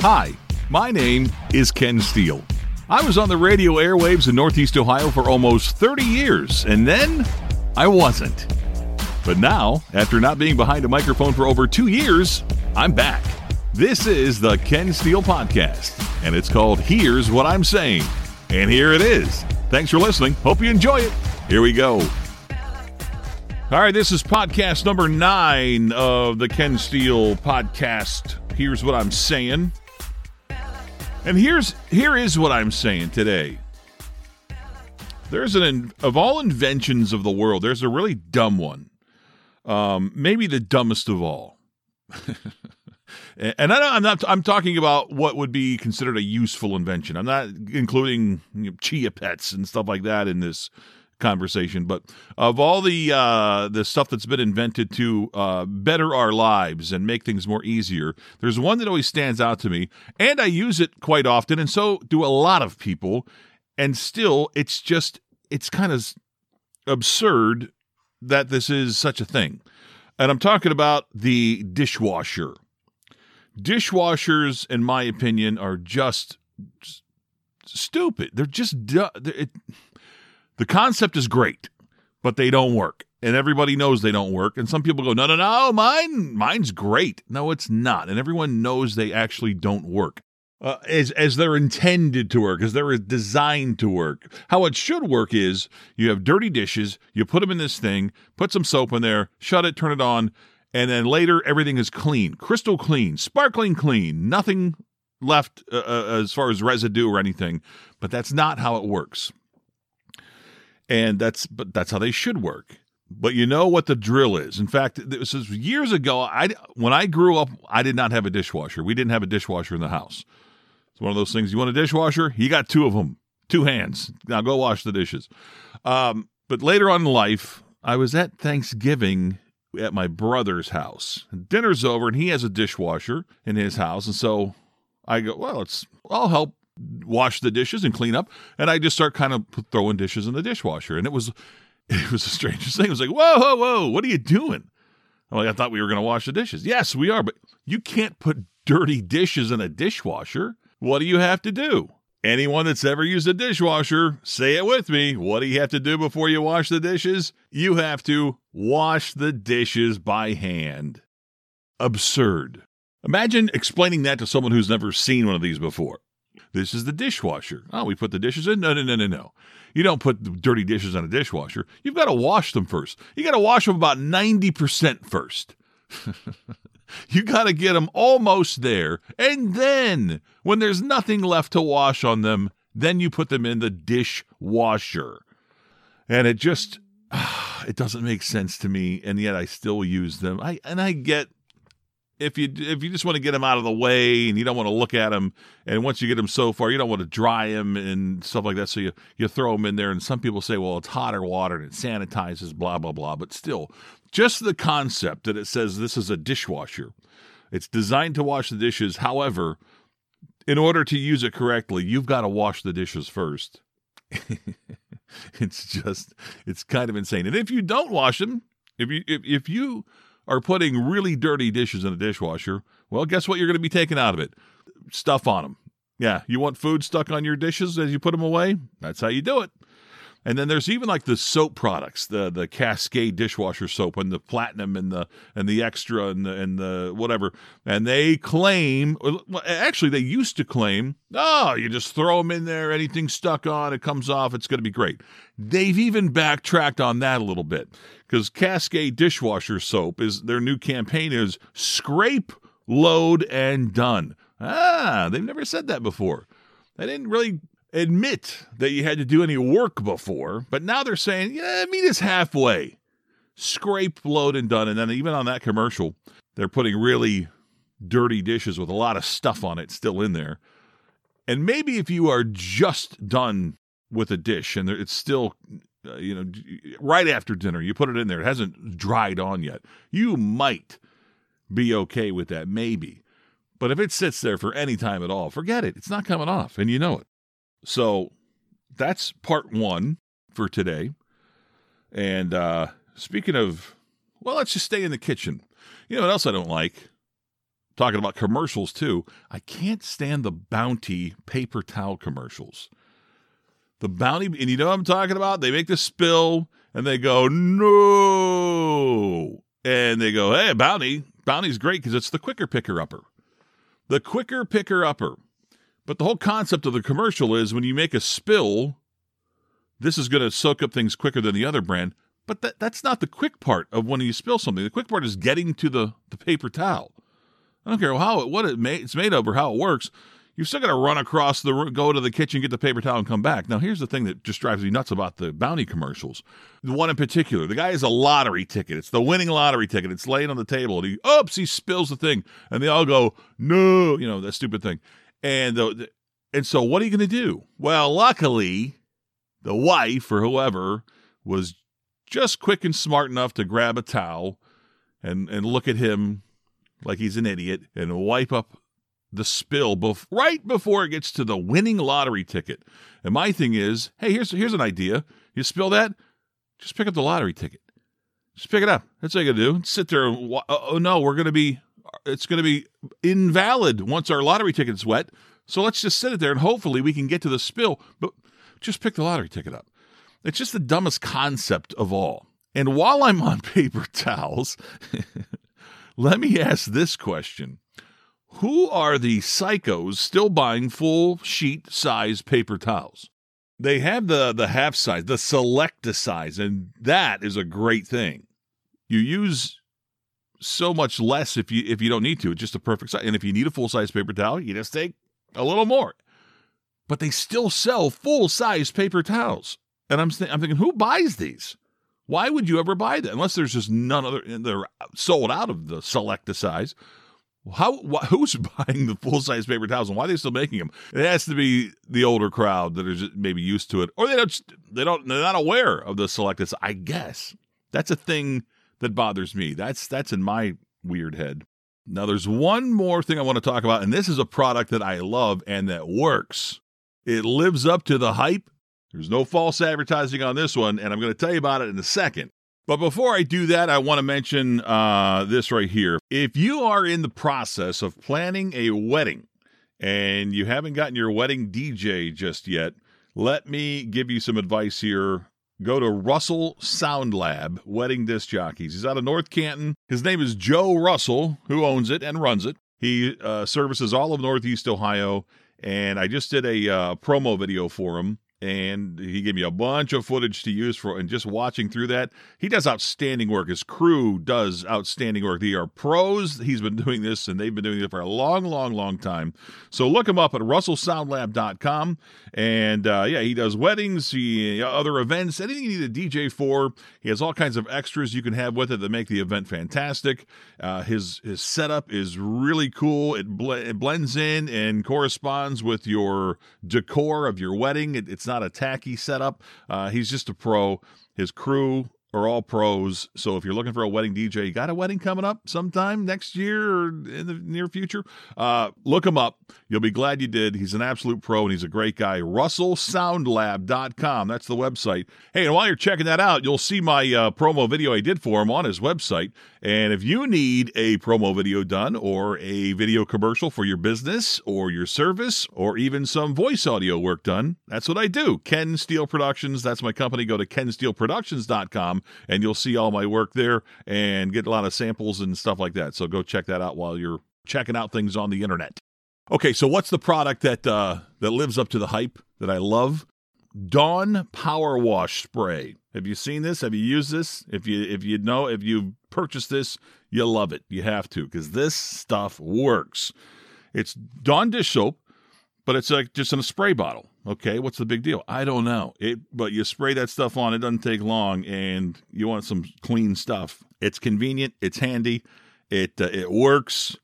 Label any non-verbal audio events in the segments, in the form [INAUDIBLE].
Hi, my name is Ken Steele. I was on the radio airwaves in Northeast Ohio for almost 30 years, and then I wasn't. But now, after not being behind a microphone for over two years, I'm back. This is the Ken Steele Podcast, and it's called Here's What I'm Saying. And here it is. Thanks for listening. Hope you enjoy it. Here we go. All right, this is podcast number nine of the Ken Steele Podcast. Here's what I'm saying. And here's here is what I'm saying today. There's an of all inventions of the world, there's a really dumb one. Um, maybe the dumbest of all. [LAUGHS] and I, am not I'm talking about what would be considered a useful invention. I'm not including you know, chia pets and stuff like that in this conversation. But of all the uh, the stuff that's been invented to uh, better our lives and make things more easier, there's one that always stands out to me, and I use it quite often, and so do a lot of people. And still, it's just it's kind of absurd that this is such a thing. And I'm talking about the dishwasher. Dishwashers, in my opinion, are just stupid. They're just du- it, the concept is great, but they don't work. And everybody knows they don't work. And some people go, no, no, no, mine, mine's great. No, it's not. And everyone knows they actually don't work. Uh, as as they're intended to work, as they're designed to work. How it should work is you have dirty dishes, you put them in this thing, put some soap in there, shut it, turn it on, and then later everything is clean, crystal clean, sparkling clean, nothing left uh, uh as far as residue or anything. But that's not how it works and that's but that's how they should work. But you know what the drill is. In fact, this is years ago. I when I grew up, I did not have a dishwasher. We didn't have a dishwasher in the house. It's one of those things. You want a dishwasher? You got two of them, two hands. Now go wash the dishes. Um, but later on in life, I was at Thanksgiving at my brother's house. Dinner's over, and he has a dishwasher in his house, and so I go, well, it's I'll help wash the dishes and clean up, and I just start kind of throwing dishes in the dishwasher, and it was [LAUGHS] it was the strangest thing. It was like, whoa, whoa, whoa, what are you doing? I'm like, I thought we were going to wash the dishes. Yes, we are, but you can't put dirty dishes in a dishwasher. What do you have to do? Anyone that's ever used a dishwasher, say it with me. What do you have to do before you wash the dishes? You have to wash the dishes by hand. Absurd. Imagine explaining that to someone who's never seen one of these before. This is the dishwasher. Oh, we put the dishes in? No, no, no, no, no. You don't put dirty dishes on a dishwasher. You've got to wash them first. You got to wash them about 90% first. [LAUGHS] you got to get them almost there. And then, when there's nothing left to wash on them, then you put them in the dishwasher. And it just, [SIGHS] it doesn't make sense to me. And yet I still use them. I, and I get if you if you just want to get them out of the way and you don't want to look at them and once you get them so far you don't want to dry them and stuff like that so you you throw them in there. And some people say well it's hotter water and it sanitizes blah blah blah. But still just the concept that it says this is a dishwasher. It's designed to wash the dishes. However in order to use it correctly you've got to wash the dishes first. [LAUGHS] It's just it's kind of insane. And if you don't wash them if you if, if you are putting really dirty dishes in a dishwasher, well, guess what you're going to be taking out of it? Stuff on them. Yeah, you want food stuck on your dishes as you put them away? That's how you do it. And then there's even like the soap products, the the Cascade dishwasher soap and the platinum and the and the extra and the and the whatever. And they claim, actually, they used to claim, oh, you just throw them in there, anything stuck on, it comes off, it's going to be great. They've even backtracked on that a little bit because Cascade dishwasher soap is their new campaign is scrape, load, and done. Ah, they've never said that before. They didn't really admit that you had to do any work before, but now they're saying, yeah, meet us halfway. Scrape, load, and done. And then even on that commercial, they're putting really dirty dishes with a lot of stuff on it still in there. And maybe if you are just done with a dish and it's still, uh, you know, right after dinner, you put it in there, it hasn't dried on yet, you might be okay with that, maybe. But if it sits there for any time at all, forget it. It's not coming off, and you know it. So that's part one for today. And uh, speaking of, well, let's just stay in the kitchen. You know what else I don't like? talking about commercials too. I can't stand the Bounty paper towel commercials. The Bounty, and you know what I'm talking about? They make the spill and they go, no. And they go, hey, Bounty. Bounty's great because it's the quicker picker upper. The quicker picker upper. But the whole concept of the commercial is when you make a spill, this is going to soak up things quicker than the other brand. But that, that's not the quick part of when you spill something. The quick part is getting to the, the paper towel. I don't care how it, what it it's made of or how it works. You're still got to run across the room, go to the kitchen, get the paper towel, and come back. Now, here's the thing that just drives me nuts about the bounty commercials. The one in particular, the guy has a lottery ticket. It's the winning lottery ticket. It's laying on the table, and he, oops, he spills the thing, and they all go, no, you know that stupid thing. And the, and so, what are you going to do? Well, luckily, the wife or whoever was just quick and smart enough to grab a towel and and look at him like he's an idiot and wipe up the spill bef- right before it gets to the winning lottery ticket. And my thing is, hey, here's here's an idea. You spill that, just pick up the lottery ticket. Just pick it up. That's all you gotta do. Sit there. And wa- uh, oh no, we're gonna be. It's gonna be invalid once our lottery ticket's wet. So let's just sit it there and hopefully we can get to the spill. But just pick the lottery ticket up. It's just the dumbest concept of all. And while I'm on [LAUGHS] paper towels, [LAUGHS] let me ask this question Who are the psychos still buying full sheet size paper towels? They have the, the half size, the Select-A-Size, and that is a great thing. You use so much less if you if you don't need to. It's just a perfect size. And if you need a full size paper towel, you just take a little more. But they still sell full size paper towels. And I'm, th- I'm thinking, who buys these? Why would you ever buy them? Unless there's just none other, they're sold out of the Select-A-Size. How wh- who's [LAUGHS] buying the full size paper towels and why are they still making them? It has to be the older crowd that are maybe used to it, or they don't they don't they're not aware of the Selecta. Size, I guess that's a thing that bothers me. That's that's in my weird head. Now there's one more thing I want to talk about, and this is a product that I love and that works. It lives up to the hype there's no false advertising on this one, and I'm going to tell you about it in a second. But before I do that, I want to mention uh, this right here. If you are in the process of planning a wedding and you haven't gotten your wedding DJ just yet, let me give you some advice here. Go to Russell Sound Lab Wedding Disc Jockeys. He's out of North Canton. His name is Joe Russell, who owns it and runs it. He uh, services all of Northeast Ohio, and I just did a uh, promo video for him and he gave me a bunch of footage to use for and just watching through that he does outstanding work. His crew does outstanding work. They are pros. He's been [LAUGHS] doing this and they've been doing it for a long long long time. So look him up at russellsoundlab.com and uh, yeah he does weddings he other events anything you need a dj for. He has all kinds of extras you can have with it that make the event fantastic. Uh, his his setup is really cool. It, bl- it blends in and corresponds with your decor of your wedding. It, it's not a tacky setup. Uh, he's just a pro. His crew are all pros. So if you're looking for a wedding DJ, you got a wedding coming up sometime next year or in the near future, uh, look him up. You'll be glad you did. He's an absolute pro and he's a great guy. RussellSoundLab.com. That's the website. Hey, and while you're checking that out, you'll see my uh, promo video I did for him on his website. And if you need a promo video done or a video commercial for your business or your service or even some voice audio work done, that's what I do. Ken Steele Productions. That's my company. Go to and you'll see all my work there and get a lot of samples and stuff like that. So go check that out while you're checking out things on the internet. Okay, so what's the product that uh, that lives up to the hype that I love? Dawn Power Wash Spray. Have you seen this? Have you used this? If you if you know if you've purchased this, you love it. You have to because this stuff works. It's Dawn dish soap, but it's like just in a spray bottle. Okay, what's the big deal? I don't know. It, but you spray that stuff on. It doesn't take long, and you want some clean stuff. It's convenient. It's handy. It uh, it works.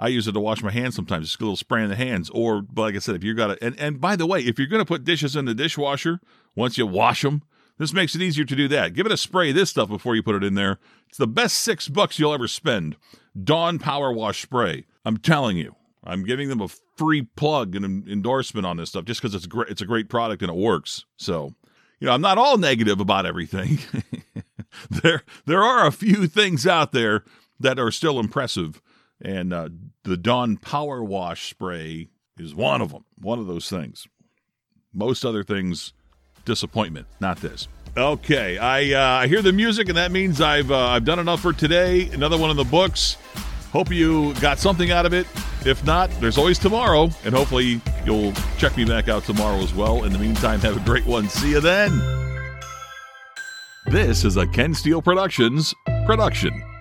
I use it to wash my hands sometimes. Just a little spray in the hands. Or, like I said, if you got it, and and by the way, if you're to put dishes in the dishwasher once you wash them, this makes it easier to do that. Give it a spray of this stuff before you put it in there. It's the best six bucks you'll ever spend. Dawn Power Wash Spray. I'm telling you. I'm giving them a free plug and an endorsement on this stuff just because it's great. It's a great product and it works. So, you know, I'm not all negative about everything. [LAUGHS] there, there are a few things out there that are still impressive, And uh, the Dawn Power Wash spray is one of them, one of those things. Most other things, disappointment, not this. Okay, I uh, I hear the music, and that means I've uh, I've done enough for today. Another one in the books. Hope you got something out of it. If not, there's always tomorrow, and hopefully you'll check me back out tomorrow as well. In the meantime, have a great one. See you then. This is a Ken Steele Productions production.